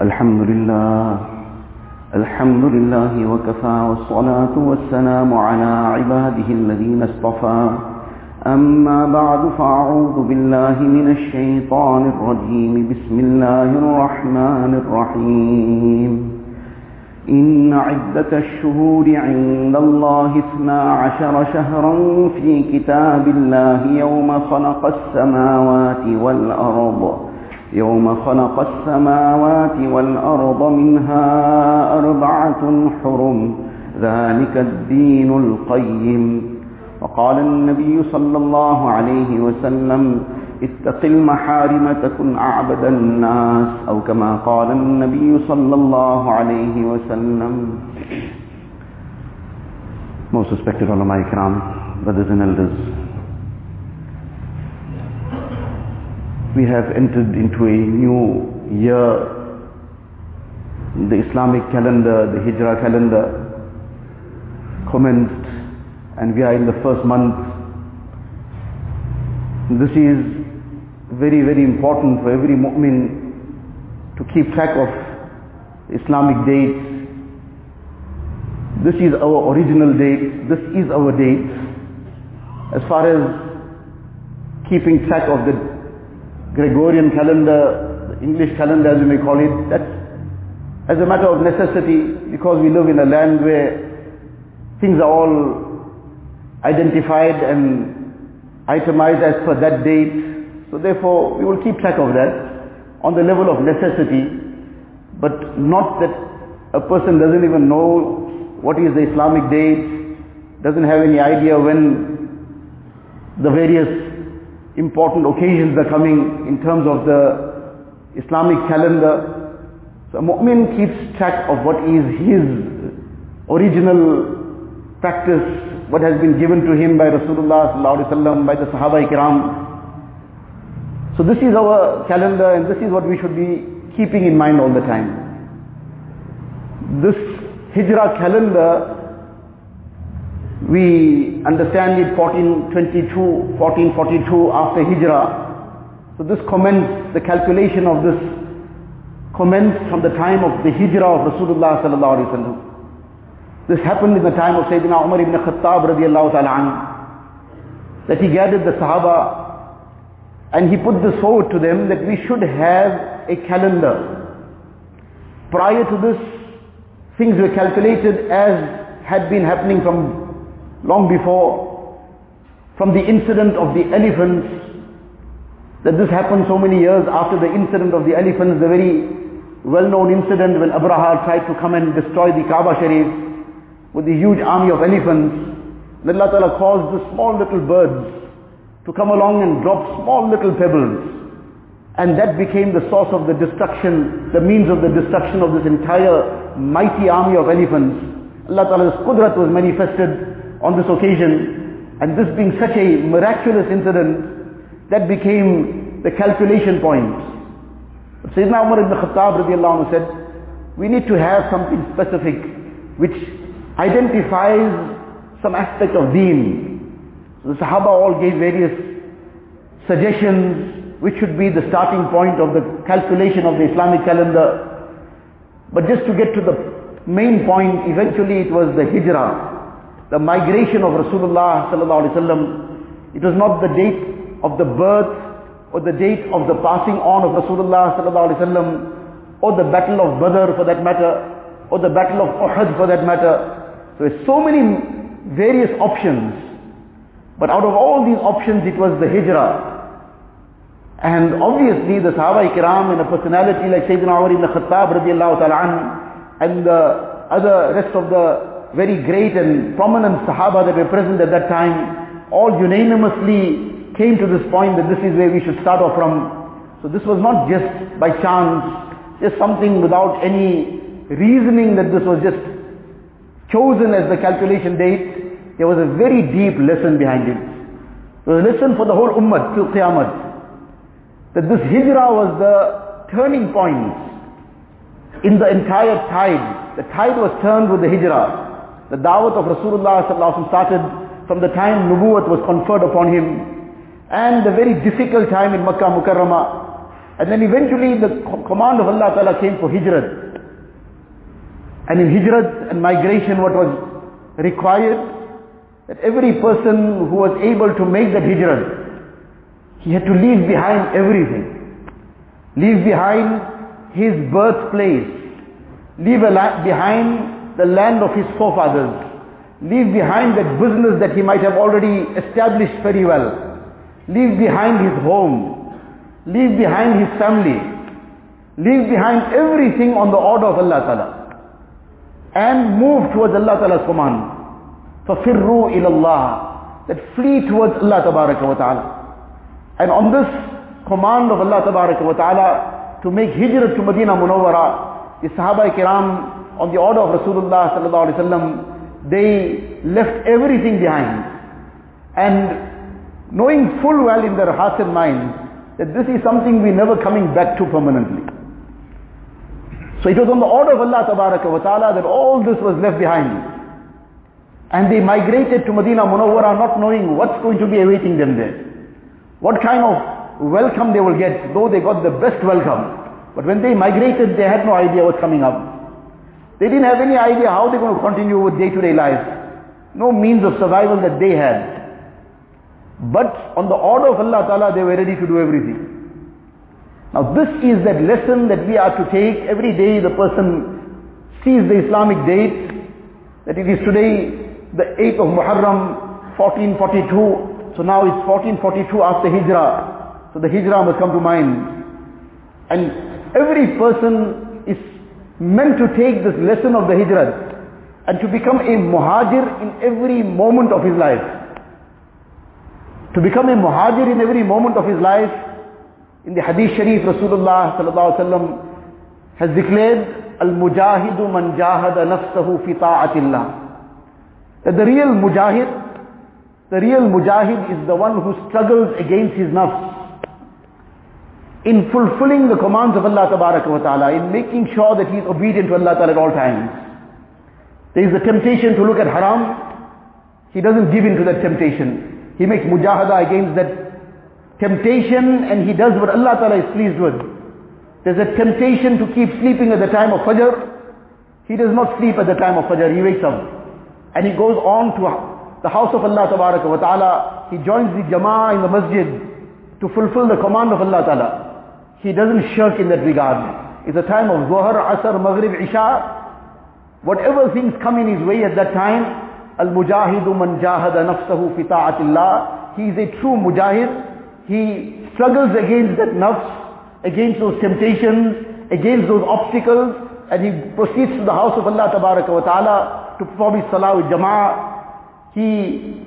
الحمد لله. الحمد لله وكفى والصلاة والسلام على عباده الذين اصطفى. أما بعد فأعوذ بالله من الشيطان الرجيم. بسم الله الرحمن الرحيم. إن عدة الشهور عند الله اثنا عشر شهرا في كتاب الله يوم خلق السماوات والأرض. يوم خلق السماوات والأرض منها أربعة حرم ذلك الدين القيم. وقال النبي صلى الله عليه وسلم اتق المحارم تكن أعبد الناس أو كما قال النبي صلى الله عليه وسلم. Most respected ulama ikram, brothers and elders, we have entered into a new year, the Islamic calendar, the Hijrah calendar commenced and we are in the first month. This is very, very important for every mu'min to keep track of Islamic dates. This is our original date, this is our date. As far as keeping track of the Gregorian calendar, the English calendar as you may call it, that's as a matter of necessity because we live in a land where things are all identified and itemized as per that date. So therefore we will keep track of that on the level of necessity, but not that a person doesn't even know what is the Islamic date, doesn't have any idea when the various important occasions are coming in terms of the Islamic calendar. So a mu'min keeps track of what is his original practice, what has been given to him by Rasulullah by the Sahaba Ikram. So this is our calendar and this is what we should be keeping in mind all the time. This Hijrah calendar, we understand it 1422, 1442 after Hijrah. So this commenced, the calculation of this commenced from the time of the Hijrah of Rasulullah sallallahu alaihi wasallam. This happened in the time of Sayyidina Umar ibn Khattab radiallahu ta'ala that he gathered the Sahaba and he put this forward to them that we should have a calendar. Prior to this, things were calculated as had been happening from long before, from the incident of the elephants, that this happened so many years after the incident of the elephants, the very well-known incident when Abraha tried to come and destroy the Kaaba Sharif with a huge army of elephants. And Allah Ta'ala caused the small little birds to come along and drop small little pebbles. And that became the source of the destruction, the means of the destruction of this entire mighty army of elephants. Allah Ta'ala's qudrat was manifested on this occasion. And this being such a miraculous incident, that became the calculation point. Sayyidina Umar ibn Khattab radiallahu anhu said, we need to have something specific which identifies some aspect of deen. So the Sahaba all gave various suggestions which should be the starting point of the calculation of the Islamic calendar. But just to get to the main point, eventually it was the hijrah, the migration of Rasulullah sallallahu. It was not the date of the birth or the date of the passing on of Rasulullah sallallahu or the battle of Badr for that matter or the battle of Uhud for that matter. So there's so many various options. But out of all these options, it was the hijrah. And obviously the Sahaba Ikram and a personality like Sayyidina Umar ibn Khattab radiallahu ta'ala and the other rest of the very great and prominent Sahaba that were present at that time, all unanimously came to this point that this is where we should start off from. So this was not just by chance, just something without any reasoning that this was just chosen as the calculation date. There was a very deep lesson behind it. It was a lesson for the whole ummah till Qiyamah. That this hijrah was the turning point in the entire tide. The tide was turned with the hijrah. The da'wat of Rasulullah started from the time nubuwwat was conferred upon him and the very difficult time in Makkah Mukarramah And then eventually the command of Allah Ta'ala came for hijrat. And in hijrat and migration what was required, that every person who was able to make that hijrat, he had to leave behind everything. Leave behind his birthplace. Leave behind the land of his forefathers. Leave behind that business that he might have already established very well. Leave behind his home leave behind his family, leave behind everything on the order of Allah Ta'ala and move towards Allah Ta'ala's command. فَفِرُّوا إِلَى اللَّهِ That flee towards Allah Ta'ala. And on this command of Allah Ta'ala to make hijrah to Medina Munawwara, the Sahaba Kiram on the order of Rasulullah they left everything behind. And knowing full well in their hearts and minds that this is something we're never coming back to permanently. So it was on the order of Allah wa ta'ala that all this was left behind. And they migrated to Medina Munawwara not knowing what's going to be awaiting them there. What kind of welcome they will get, though they got the best welcome. But when they migrated, they had no idea what's coming up. They didn't have any idea how they're going to continue with day-to-day life. No means of survival that they had. But on the order of Allah Ta'ala, they were ready to do everything. Now this is that lesson that we are to take. Every day the person sees the Islamic date, that it is today the 8th of Muharram, 1442. So now it's 1442 after Hijrah. So the Hijrah must come to mind. And every person meant to take this lesson of the Hijrah and to become a muhajir in every moment of his life. To become a muhajir in every moment of his life, in the hadith sharif Rasulullah sallallahu has declared, Al-mujahidu man jahada nafsahu fi ta'atillah. That the real mujahid, the real mujahid is the one who struggles against his nafs in fulfilling the commands of Allah ta'ala, in making sure that he is obedient to Allah ta'ala at all times. There is a temptation to look at haram, he doesn't give in to that temptation. He makes mujahada against that temptation and he does what Allah Ta'ala is pleased with. There's a temptation to keep sleeping at the time of Fajr. He does not sleep at the time of Fajr. He wakes up. And he goes on to the house of Allah Ta'ala. He joins the Jama'ah in the masjid to fulfill the command of Allah Ta'ala. He doesn't shirk in that regard. It's a time of Zuhr, Asr, Maghrib, Isha. Whatever things come in his way at that time, Al-Mujahidu man jahada nafsahu fi ta'atillah. He is a true mujahid. He struggles against that nafs, against those temptations, against those obstacles, and he proceeds to the house of Allah tabaraka wa ta'ala to perform his salah with jama'ah. He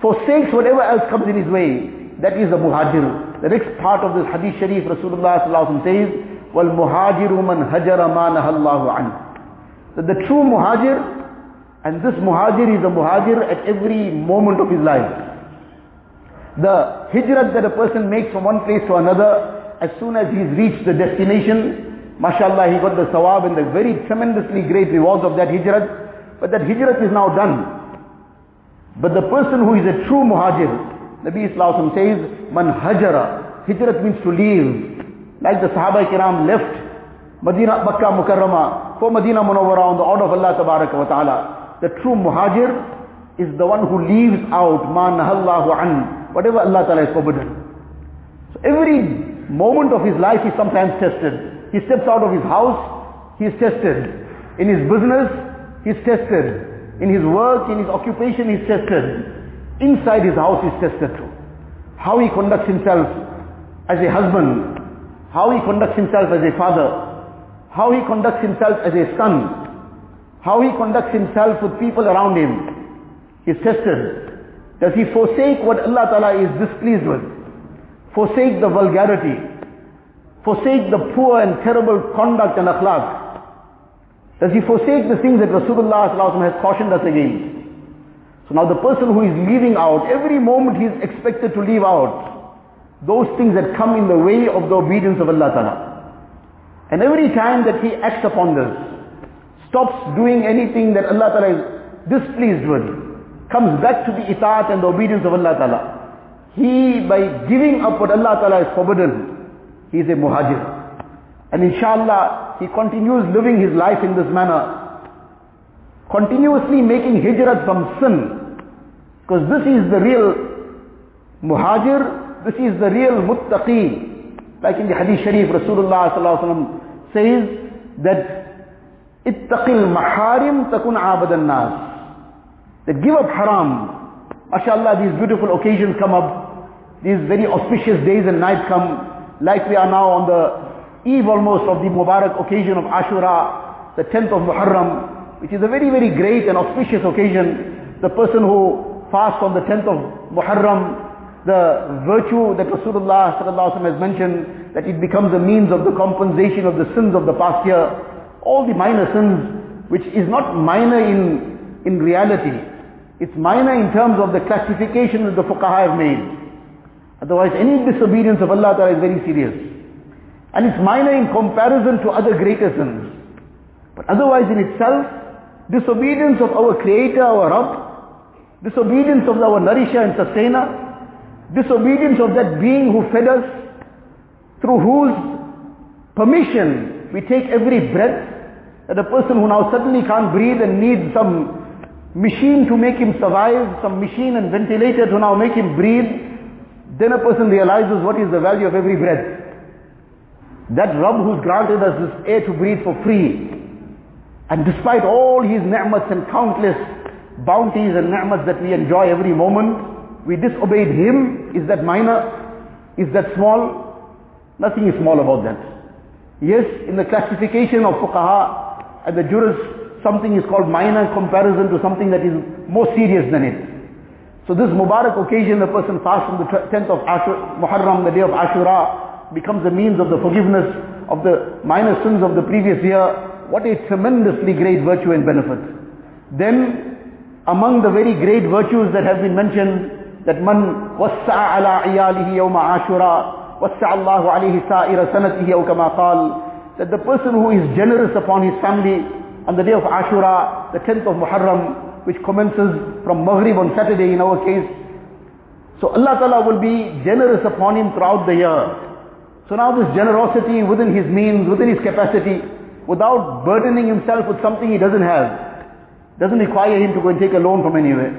forsakes whatever else comes in his way. That is a muhajir. The next part of this hadith sharif, Rasulullah says, Wal muhajiru man hajara ma nahallahu an. That the true muhajir, and this muhajir is a muhajir at every moment of his life. The hijrat that a person makes from one place to another, as soon as he's reached the destination, mashallah, he got the sawab and the very tremendously great rewards of that hijrat. But that hijrat is now done. But the person who is a true muhajir, Nabi Islam says, man hajara. Hijrat means to leave. Like the Sahaba kiram left Medina, Makkah Mukarramah for Medina Munawwara on the order of Allah wa ta'ala. The true muhajir is the one who leaves out ma nahallahu an, whatever Allah Ta'ala has forbidden. So every moment of his life is sometimes tested. He steps out of his house, he is tested. In his business, he is tested. In his work, in his occupation, he is tested. Inside his house is tested too. How he conducts himself as a husband, how he conducts himself as a father, how he conducts himself as a son, how he conducts himself with people around him is tested. Does he forsake what Allah Ta'ala is displeased with? Forsake the vulgarity. Forsake the poor and terrible conduct and akhlaq. Does he forsake the things that Rasulullah has cautioned us against? So now the person who is leaving out, every moment he is expected to leave out those things that come in the way of the obedience of Allah Ta'ala. And every time that he acts upon this, stops doing anything that Allah Ta'ala is displeased with, comes back to the itaat and the obedience of Allah Ta'ala. He, by giving up what Allah Ta'ala has forbidden, he is a muhajir. And inshallah, he continues living his life in this manner. Continuously making hijrat from sin. Because this is the real muhajir, this is the real muttaqi. Like in the hadith sharif, Rasulullah says that ittaqil maharim takun abadan nas. That give up haram. MashaAllah, these beautiful occasions come up. These very auspicious days and nights come. Like we are now on the eve almost of the Mubarak occasion of Ashura, the 10th of Muharram, which is a very, very great and auspicious occasion. The person who fasts on the 10th of Muharram, the virtue that Rasulullah has mentioned, that it becomes a means of the compensation of the sins of the past year, all the minor sins, which is not minor in, in reality. It's minor in terms of the classification that the fuqaha have made. Otherwise, any disobedience of Allah is very serious. And it's minor in comparison to other greater sins. But otherwise in itself, disobedience of our Creator, our Rabb, disobedience of our nourisher and sustainer, disobedience of that being who fed us, through whose permission we take every breath, that a person who now suddenly can't breathe and needs some machine to make him survive, some machine and ventilator to now make him breathe, then a person realizes what is the value of every breath. That Rabb who's granted us this air to breathe for free, and despite all his ni'mats and countless bounties and ni'mats that we enjoy every moment, we disobeyed him. Is that minor? Is that small? Nothing is small about that. Yes, in the classification of fuqaha and the jurists, something is called minor in comparison to something that is more serious than it. So this Mubarak occasion, the person fasts on the 10th of Ashur, Muharram, the day of Ashura, becomes a means of the forgiveness of the minor sins of the previous year. What a tremendously great virtue and benefit. Then, among the very great virtues that have been mentioned that man wassa'a ala iyalihi yawma ashura Allahu alayhi sa'ira sanatihi aw kama qal that the person who is generous upon his family on the day of Ashura, the 10th of Muharram, which commences from Maghrib on Saturday in our case. So Allah Ta'ala will be generous upon him throughout the year. So now this generosity within his means, within his capacity, without burdening himself with something he doesn't have, doesn't require him to go and take a loan from anywhere.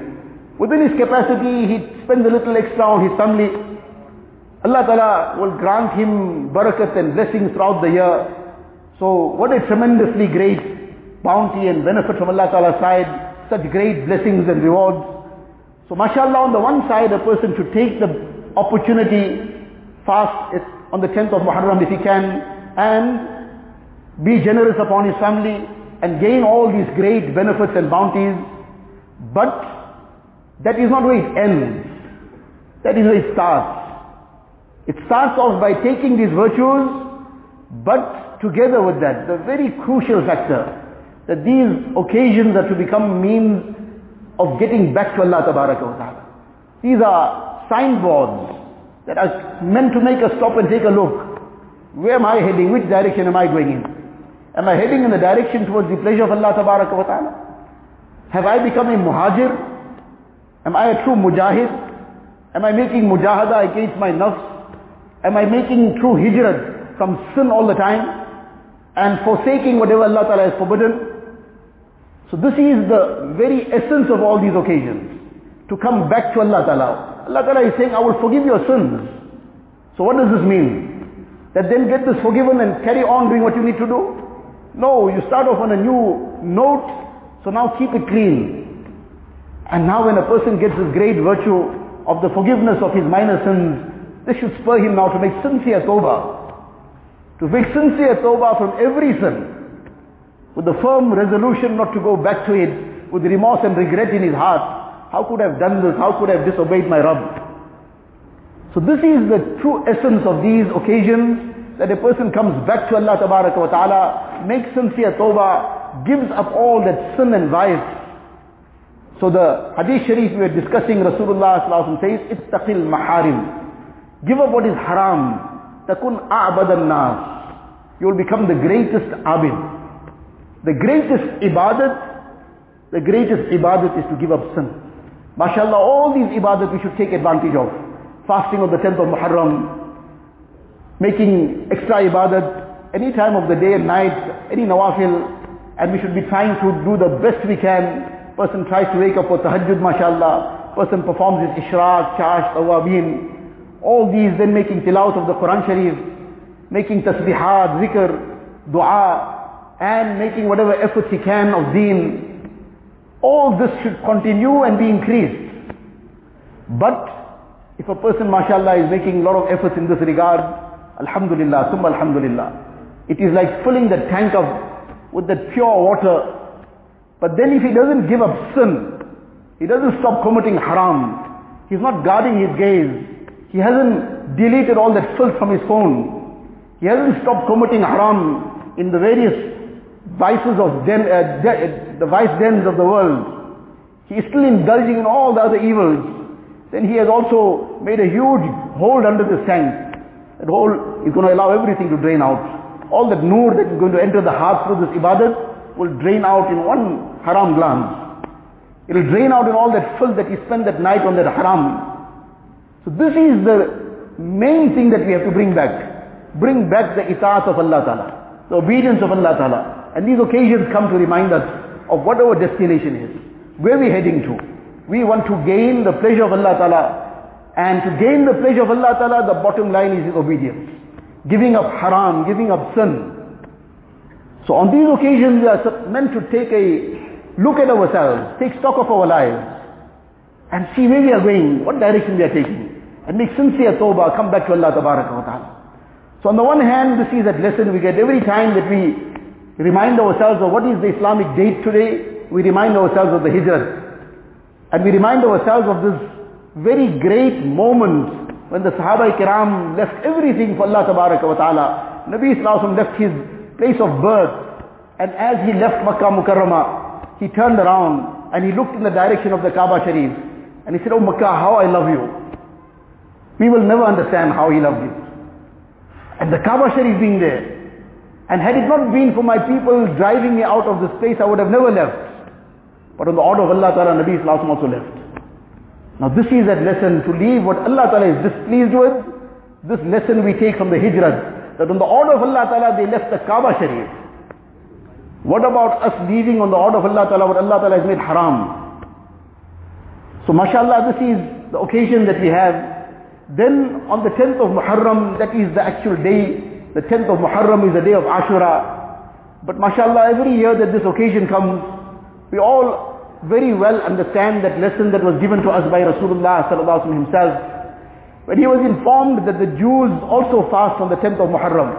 Within his capacity, he spends a little extra on his family. Allah Ta'ala will grant him barakat and blessings throughout the year. So what a tremendously great bounty and benefit from Allah Ta'ala's side. Such great blessings and rewards. So mashallah on the one side a person should take the opportunity, fast on the 10th of Muharram if he can, and be generous upon his family and gain all these great benefits and bounties. But that is not where it ends. That is where it starts. It starts off by taking these virtues, but together with that, the very crucial factor, that these occasions are to become means of getting back to Allah Ta'ala. These are signboards that are meant to make us stop and take a look. Where am I heading? Which direction am I going in? Am I heading in the direction towards the pleasure of Allah Ta'ala? Have I become a muhajir? Am I a true mujahid? Am I making mujahada against my nafs? Am I making true hijrat from sin all the time and forsaking whatever Allah Ta'ala has forbidden? So this is the very essence of all these occasions. To come back to Allah Ta'ala. Allah Ta'ala is saying, I will forgive your sins. So what does this mean? That then get this forgiven and carry on doing what you need to do? No, you start off on a new note, so now keep it clean. And now when a person gets this great virtue of the forgiveness of his minor sins, this should spur him now to make sincere tawbah. To make sincere tawbah from every sin. With the firm resolution not to go back to it, with remorse and regret in his heart. How could I have done this? How could I have disobeyed my Rabb? So this is the true essence of these occasions, that a person comes back to Allah Ta'ala, makes sincere tawbah, gives up all that sin and vice, so the hadith sharif we were discussing, Rasulullah says, ittaqil maharim. Give up what is haram. Takun a'bad nas You will become the greatest abid. The greatest ibadat, the greatest ibadat is to give up sin. MashaAllah, all these ibadat we should take advantage of. Fasting on the 10th of Muharram, making extra ibadat any time of the day and night, any nawafil, and we should be trying to do the best we can. Person tries to wake up for tahajjud, mashallah. Person performs his ishraq, chasht, awwabin. All these then making tilawat of the Quran Sharif, making tasbihat, zikr, dua, and making whatever efforts he can of deen. All this should continue and be increased. But if a person, mashallah, is making a lot of efforts in this regard, alhamdulillah, summa alhamdulillah. It is like filling the tank up with that pure water. But then if he doesn't give up sin, he doesn't stop committing haram, he's not guarding his gaze, he hasn't deleted all that filth from his phone, he hasn't stopped committing haram in the various vices of den, uh, de, the vice dens of the world, he is still indulging in all the other evils, then he has also made a huge hole under this tank. That hole is going to allow everything to drain out. All that nur that is going to enter the heart through this ibadat will drain out in one haram glance. It will drain out in all that filth that he spent that night on that haram. So this is the main thing that we have to bring back. Bring back the itaat of Allah Ta'ala. The obedience of Allah Ta'ala. And these occasions come to remind us of what our destination is. Where we're heading to. We want to gain the pleasure of Allah Ta'ala. And to gain the pleasure of Allah Ta'ala, the bottom line is obedience. Giving up haram, giving up sin. So on these occasions we are meant to take a look at ourselves, take stock of our lives, and see where we are going, what direction we are taking, and make sincere tawbah, come back to Allah Ta'ala. So on the one hand, this is that lesson we get every time that we remind ourselves of what is the Islamic date today, we remind ourselves of the Hijrah. And we remind ourselves of this very great moment when the Sahaba Kiram left everything for Allah Ta'ala. Nabi left his place of birth and as he left Makkah Mukarramah, he turned around and he looked in the direction of the Kaaba Sharif and he said, Oh Makkah, how I love you. We will never understand how he loved you. And the Kaaba Sharif being there. And had it not been for my people driving me out of this place, I would have never left. But on the order of Allah Ta'ala, Nabi Islam also left. Now this is that lesson to leave what Allah Ta'ala is displeased with. This lesson we take from the Hijrah. That on the order of Allah Ta'ala, they left the Kaaba Sharif. What about us leaving on the order of Allah Ta'ala what Allah Ta'ala has made haram? So mashallah, this is the occasion that we have. Then on the 10th of Muharram, that is the actual day. The 10th of Muharram is the day of Ashura. But mashallah, every year that this occasion comes, we all very well understand that lesson that was given to us by Rasulullah himself. When he was informed that the Jews also fast on the 10th of Muharram.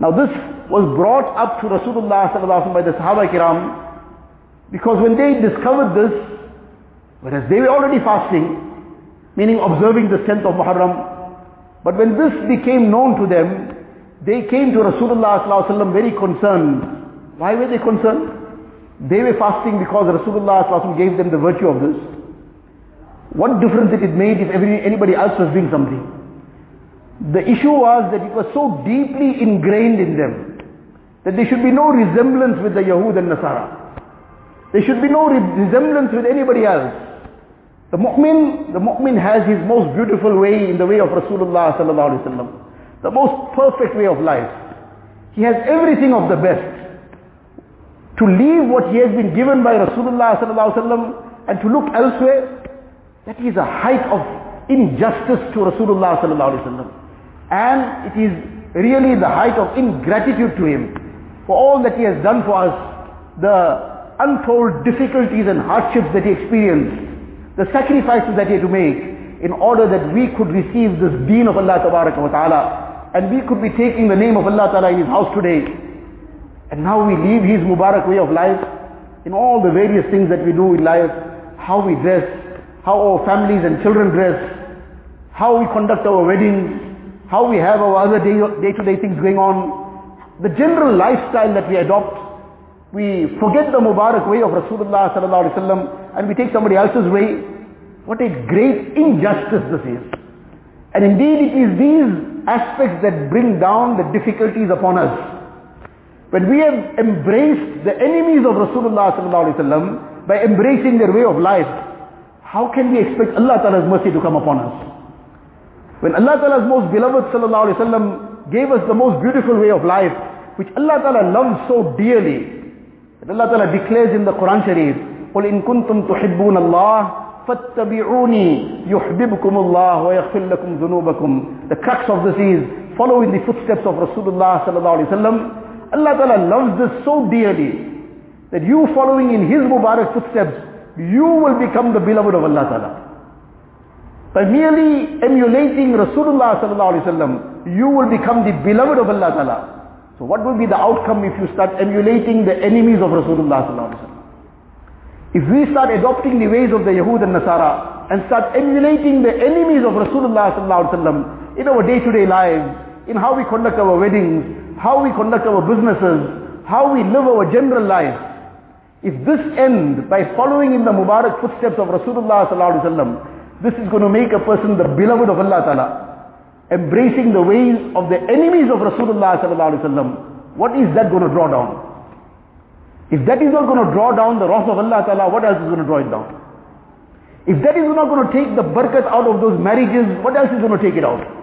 Now this was brought up to Rasulullah by the Sahaba Kiram because when they discovered this, whereas they were already fasting, meaning observing the 10th of Muharram, but when this became known to them, they came to Rasulullah very concerned. Why were they concerned? They were fasting because Rasulullah gave them the virtue of this. What difference did it make if every, anybody else was doing something? The issue was that it was so deeply ingrained in them that there should be no resemblance with the Yahud and Nasara. There should be no resemblance with anybody else. The mu'min, the mu'min has his most beautiful way in the way of Rasulullah sallallahu alaihi wasallam. The most perfect way of life. He has everything of the best to leave what he has been given by Rasulullah sallallahu and to look elsewhere, that is a height of injustice to Rasulullah sallallahu And it is really the height of ingratitude to him for all that he has done for us, the untold difficulties and hardships that he experienced, the sacrifices that he had to make in order that we could receive this deen of Allah Ta'ala and we could be taking the name of Allah Ta'ala in his house today and now we leave his Mubarak way of life in all the various things that we do in life, how we dress, how our families and children dress, how we conduct our weddings, how we have our other day-to-day things going on, the general lifestyle that we adopt, we forget the Mubarak way of Rasulullah sallallahu alaihi wasallam and we take somebody else's way. What a great injustice this is. And indeed it is these aspects that bring down the difficulties upon us. When we have embraced the enemies of Rasulullah sallallahu by embracing their way of life, how can we expect Allah Ta'ala's mercy to come upon us? When Allah Ta'ala's most beloved sallallahu alayhi wasallam gave us the most beautiful way of life, which Allah Ta'ala loves so dearly, that Allah Ta'ala declares in the Quran Sharif, قُلْ إِن كُنْتُمْ تُحِبُّونَ اللَّهِ فَاتَّبِعُونِي يُحْبِبْكُمُ اللَّهُ وَيَغْفِرْ لَكُمْ ذُنُوبَكُمْ The crux of this is, follow in the footsteps of Rasulullah sallallahu alayhi wasallam. Allah Ta'ala loves this so dearly, that you following in His Mubarak footsteps, you will become the beloved of Allah Ta'ala. By merely emulating Rasulullah sallallahu alaihi wasallam, you will become the beloved of Allah Ta'ala. So what will be the outcome if you start emulating the enemies of Rasulullah sallallahu alaihi wasallam? If we start adopting the ways of the Yahud and Nasara and start emulating the enemies of Rasulullah sallallahu alaihi wasallam in our day-to-day lives, in how we conduct our weddings, how we conduct our businesses, how we live our general life, if this end by following in the Mubarak footsteps of Rasulullah sallallahu alaihi wasallam, this is going to make a person the beloved of Allah Ta'ala, embracing the ways of the enemies of Rasulullah sallallahu alaihi wasallam. What is that going to draw down? If that is not going to draw down the wrath of Allah Ta'ala, what else is going to draw it down? If that is not going to take the barakat out of those marriages, what else is going to take it out?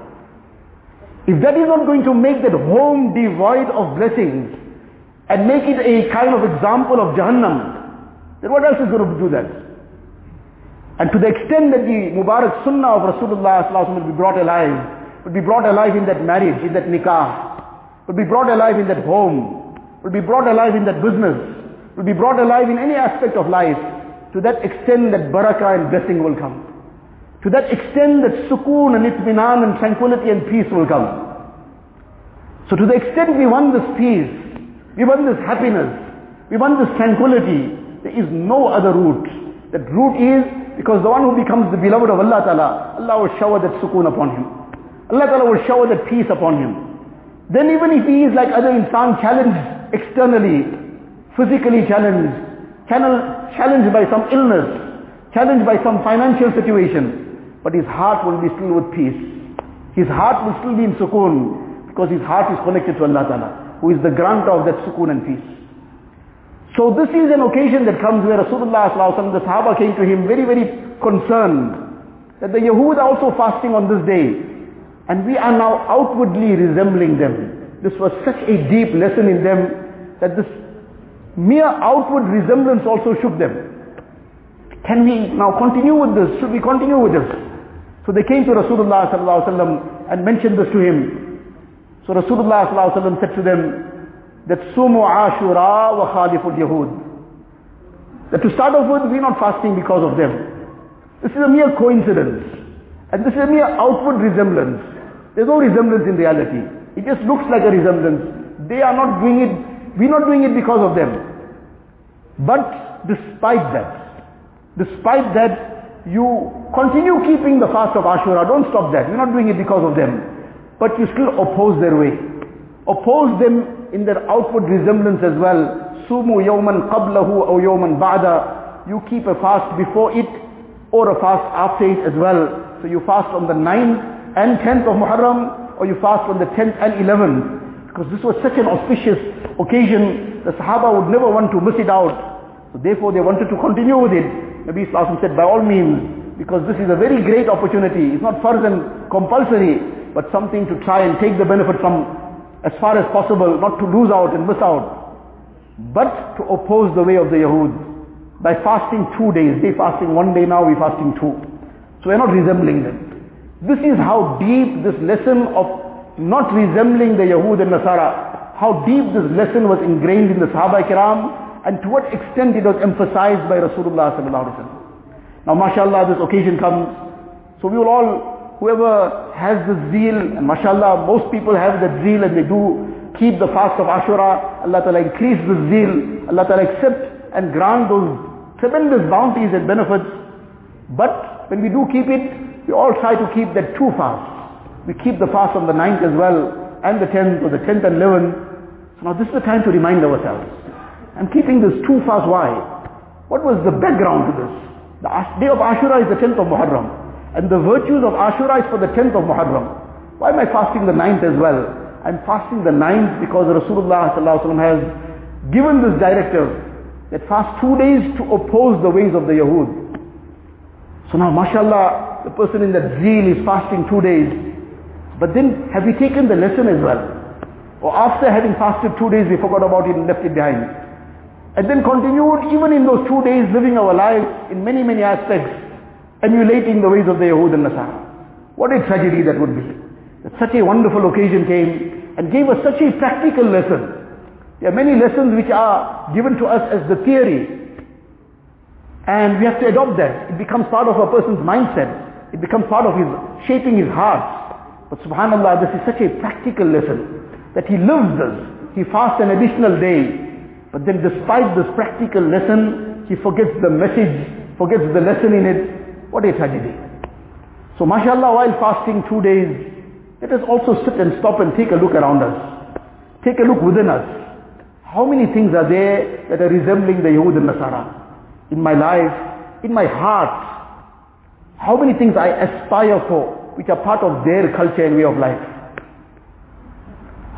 If that is not going to make that home devoid of blessings, and make it a kind of example of Jahannam, then what else is going to do that? And to the extent that the Mubarak Sunnah of Rasulullah will be brought alive, will be brought alive in that marriage, in that nikah, will be brought alive in that home, will be brought alive in that business, will be brought alive in any aspect of life, to that extent that barakah and blessing will come. To that extent that sukoon and itminan and tranquility and peace will come. So to the extent we want this peace, we want this happiness. We want this tranquility. There is no other route. That route is because the one who becomes the beloved of Allah Ta'ala, Allah will shower that sukoon upon him. Allah Ta'ala will shower that peace upon him. Then even if he is like other insan challenged externally, physically challenged, challenged by some illness, challenged by some financial situation, but his heart will be still with peace. His heart will still be in sukoon because his heart is connected to Allah Ta'ala who is the grantor of that sukoon and peace. So this is an occasion that comes where Rasulullah the Sahaba came to him very, very concerned that the Yahud are also fasting on this day and we are now outwardly resembling them. This was such a deep lesson in them that this mere outward resemblance also shook them. Can we now continue with this? Should we continue with this? So they came to Rasulullah and mentioned this to him. So Rasulullah ﷺ said to them that Sumu Ashura wa Khaliful Yahud. That to start off with, we're not fasting because of them. This is a mere coincidence. And this is a mere outward resemblance. There's no resemblance in reality. It just looks like a resemblance. They are not doing it, we're not doing it because of them. But despite that, despite that, you continue keeping the fast of Ashura. Don't stop that. We're not doing it because of them but you still oppose their way. Oppose them in their outward resemblance as well. Sumu yawman qablahu aw yawman ba'da. You keep a fast before it or a fast after it as well. So you fast on the 9th and 10th of Muharram or you fast on the 10th and 11th. Because this was such an auspicious occasion, the Sahaba would never want to miss it out. So therefore they wanted to continue with it. Nabi Sallallahu said, by all means, because this is a very great opportunity. It's not farz and compulsory but something to try and take the benefit from as far as possible, not to lose out and miss out, but to oppose the way of the Yahud by fasting two days. They fasting one day now, we fasting two. So we're not resembling them. This is how deep this lesson of not resembling the Yahud and Nasara, how deep this lesson was ingrained in the Sahaba Kiram and to what extent it was emphasized by Rasulullah sallallahu alaihi wasallam. Now mashallah this occasion comes, so we will all whoever has the zeal, and mashallah, most people have that zeal and they do keep the fast of Ashura, Allah Ta'ala increase the zeal, Allah Ta'ala accept and grant those tremendous bounties and benefits. But when we do keep it, we all try to keep that two fasts. We keep the fast on the 9th as well, and the 10th, or the 10th and 11th. So now this is the time to remind ourselves. I'm keeping this two fast, why? What was the background to this? The day of Ashura is the 10th of Muharram. And the virtues of Ashura is for the 10th of Muharram. Why am I fasting the 9th as well? I'm fasting the 9th because Rasulullah has given this directive that fast two days to oppose the ways of the Yahud. So now, mashallah, the person in that zeal is fasting two days. But then, have we taken the lesson as well? Or after having fasted two days, we forgot about it and left it behind. And then continued even in those two days living our lives in many, many aspects, emulating the ways of the Yahud and Nasara. What a tragedy that would be. That such a wonderful occasion came and gave us such a practical lesson. There are many lessons which are given to us as the theory. And we have to adopt that. It becomes part of a person's mindset. It becomes part of his shaping his heart. But subhanAllah, this is such a practical lesson that he lives this. He fasts an additional day. But then despite this practical lesson, he forgets the message, forgets the lesson in it. What a tragedy. So mashallah, while fasting two days, let us also sit and stop and take a look around us. Take a look within us. How many things are there that are resembling the Yahud and Nasara? In my life, in my heart. How many things I aspire for, which are part of their culture and way of life?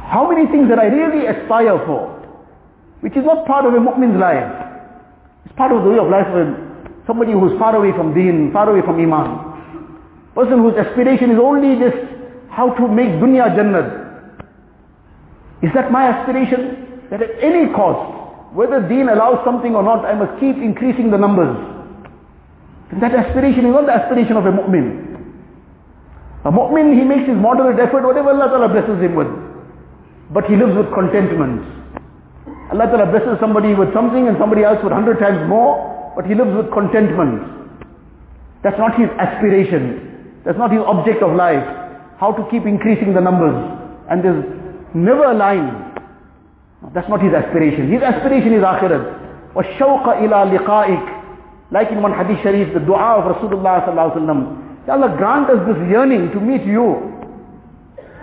How many things that I really aspire for, which is not part of a mu'min's life. It's part of the way of life of somebody who's far away from deen, far away from iman. Person whose aspiration is only just how to make dunya jannat. Is that my aspiration? That at any cost, whether deen allows something or not, I must keep increasing the numbers. And that aspiration is not the aspiration of a mu'min. A mu'min, he makes his moderate effort, whatever Allah Ta'ala blesses him with. But he lives with contentment. Allah Ta'ala blesses somebody with something and somebody else with hundred times more, but he lives with contentment. That's not his aspiration. That's not his object of life. How to keep increasing the numbers. And there's never a line. That's not his aspiration. His aspiration is akhirat. وَالشَّوْقَ إِلَىٰ لِقَائِكَ Like in one hadith sharif, the dua of Rasulullah sallallahu alaihi wasallam. Allah grant us this yearning to meet you.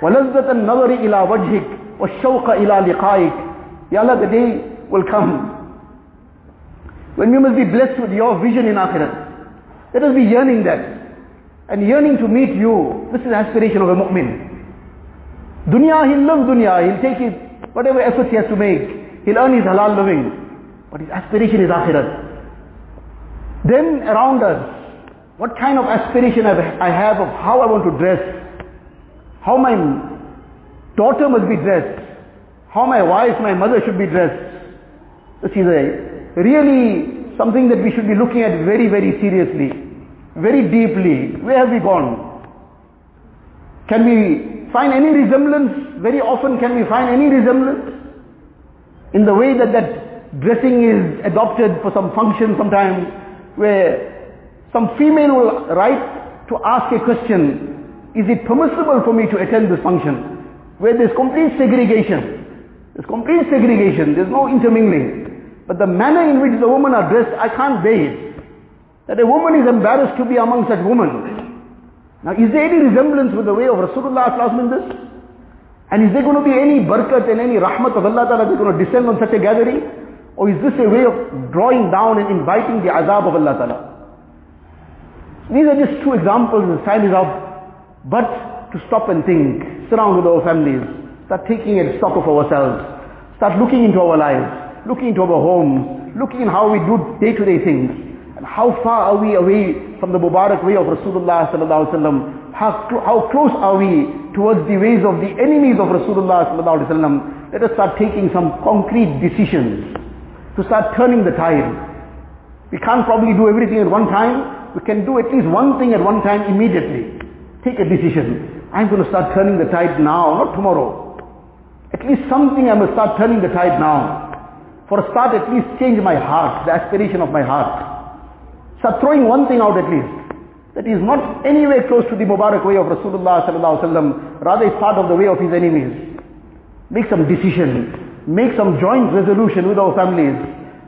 وَلَذَّةَ النَّظَرِ إِلَىٰ وَجْهِكَ وَالشَّوْقَ إِلَىٰ لِقَائِكَ Ya Allah, the day will come when we must be blessed with your vision in Akhirat. Let us be yearning that. And yearning to meet you. This is the aspiration of a mu'min. Dunya, he'll live dunya. He'll take his, whatever efforts he has to make. He'll earn his halal living. But his aspiration is Akhirat. Then around us, what kind of aspiration I have of how I want to dress. How my daughter must be dressed. How my wife, my mother should be dressed. This is a really something that we should be looking at very, very seriously, very deeply. Where have we gone? Can we find any resemblance? Very often can we find any resemblance? In the way that that dressing is adopted for some function sometimes where some female will write to ask a question, is it permissible for me to attend this function? Where there's complete segregation. There's complete segregation. There's no intermingling. But the manner in which the women are dressed, I can't bear it. That a woman is embarrassed to be among such women. Now, is there any resemblance with the way of Rasulullah in this? And is there going to be any barakat and any rahmat of Allah Ta'ala that's going to descend on such a gathering? Or is this a way of drawing down and inviting the azab of Allah Ta'ala? These are just two examples, the time is up. But to stop and think, surround with our families, Start taking a stock of ourselves. Start looking into our lives, looking into our homes, looking in how we do day-to-day things. And how far are we away from the Mubarak way of Rasulullah sallallahu alaihi wasallam? How, how close are we towards the ways of the enemies of Rasulullah sallallahu alaihi wasallam? Let us start taking some concrete decisions to start turning the tide. We can't probably do everything at one time. We can do at least one thing at one time immediately. Take a decision. I'm going to start turning the tide now, not tomorrow. At least something I must start turning the tide now. For a start, at least change my heart, the aspiration of my heart. Start throwing one thing out at least. That is not anywhere close to the Mubarak way of Rasulullah sallallahu alaihi wasallam. Rather, it's part of the way of his enemies. Make some decision. Make some joint resolution with our families.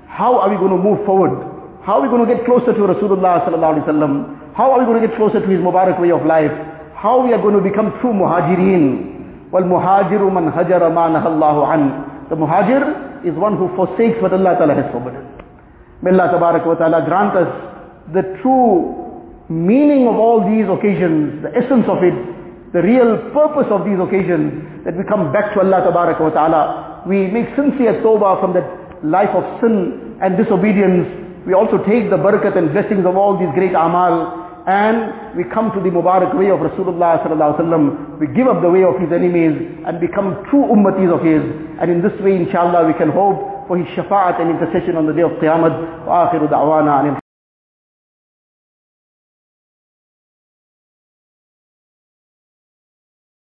How are we going to move forward? How are we going to get closer to Rasulullah sallallahu alaihi wasallam? How are we going to get closer to his Mubarak way of life? How we are going to become true muhajirin? Well, muhajiru man hajara ma nahallahu an. The muhajir is one who forsakes what Allah Ta'ala has forbidden. May Allah Tabarak wa Ta'ala grant us the true meaning of all these occasions, the essence of it, the real purpose of these occasions, that we come back to Allah Tabarak wa Ta'ala. We make sincere tawbah from that life of sin and disobedience. We also take the barakat and blessings of all these great amal and we come to the Mubarak way of Rasulullah sallallahu alaihi wasallam. We give up the way of his enemies and become true ummatis of his. And in this way, inshallah, we can hope for his shafa'at and intercession on the day of Qiyamah. وآخر دعوانا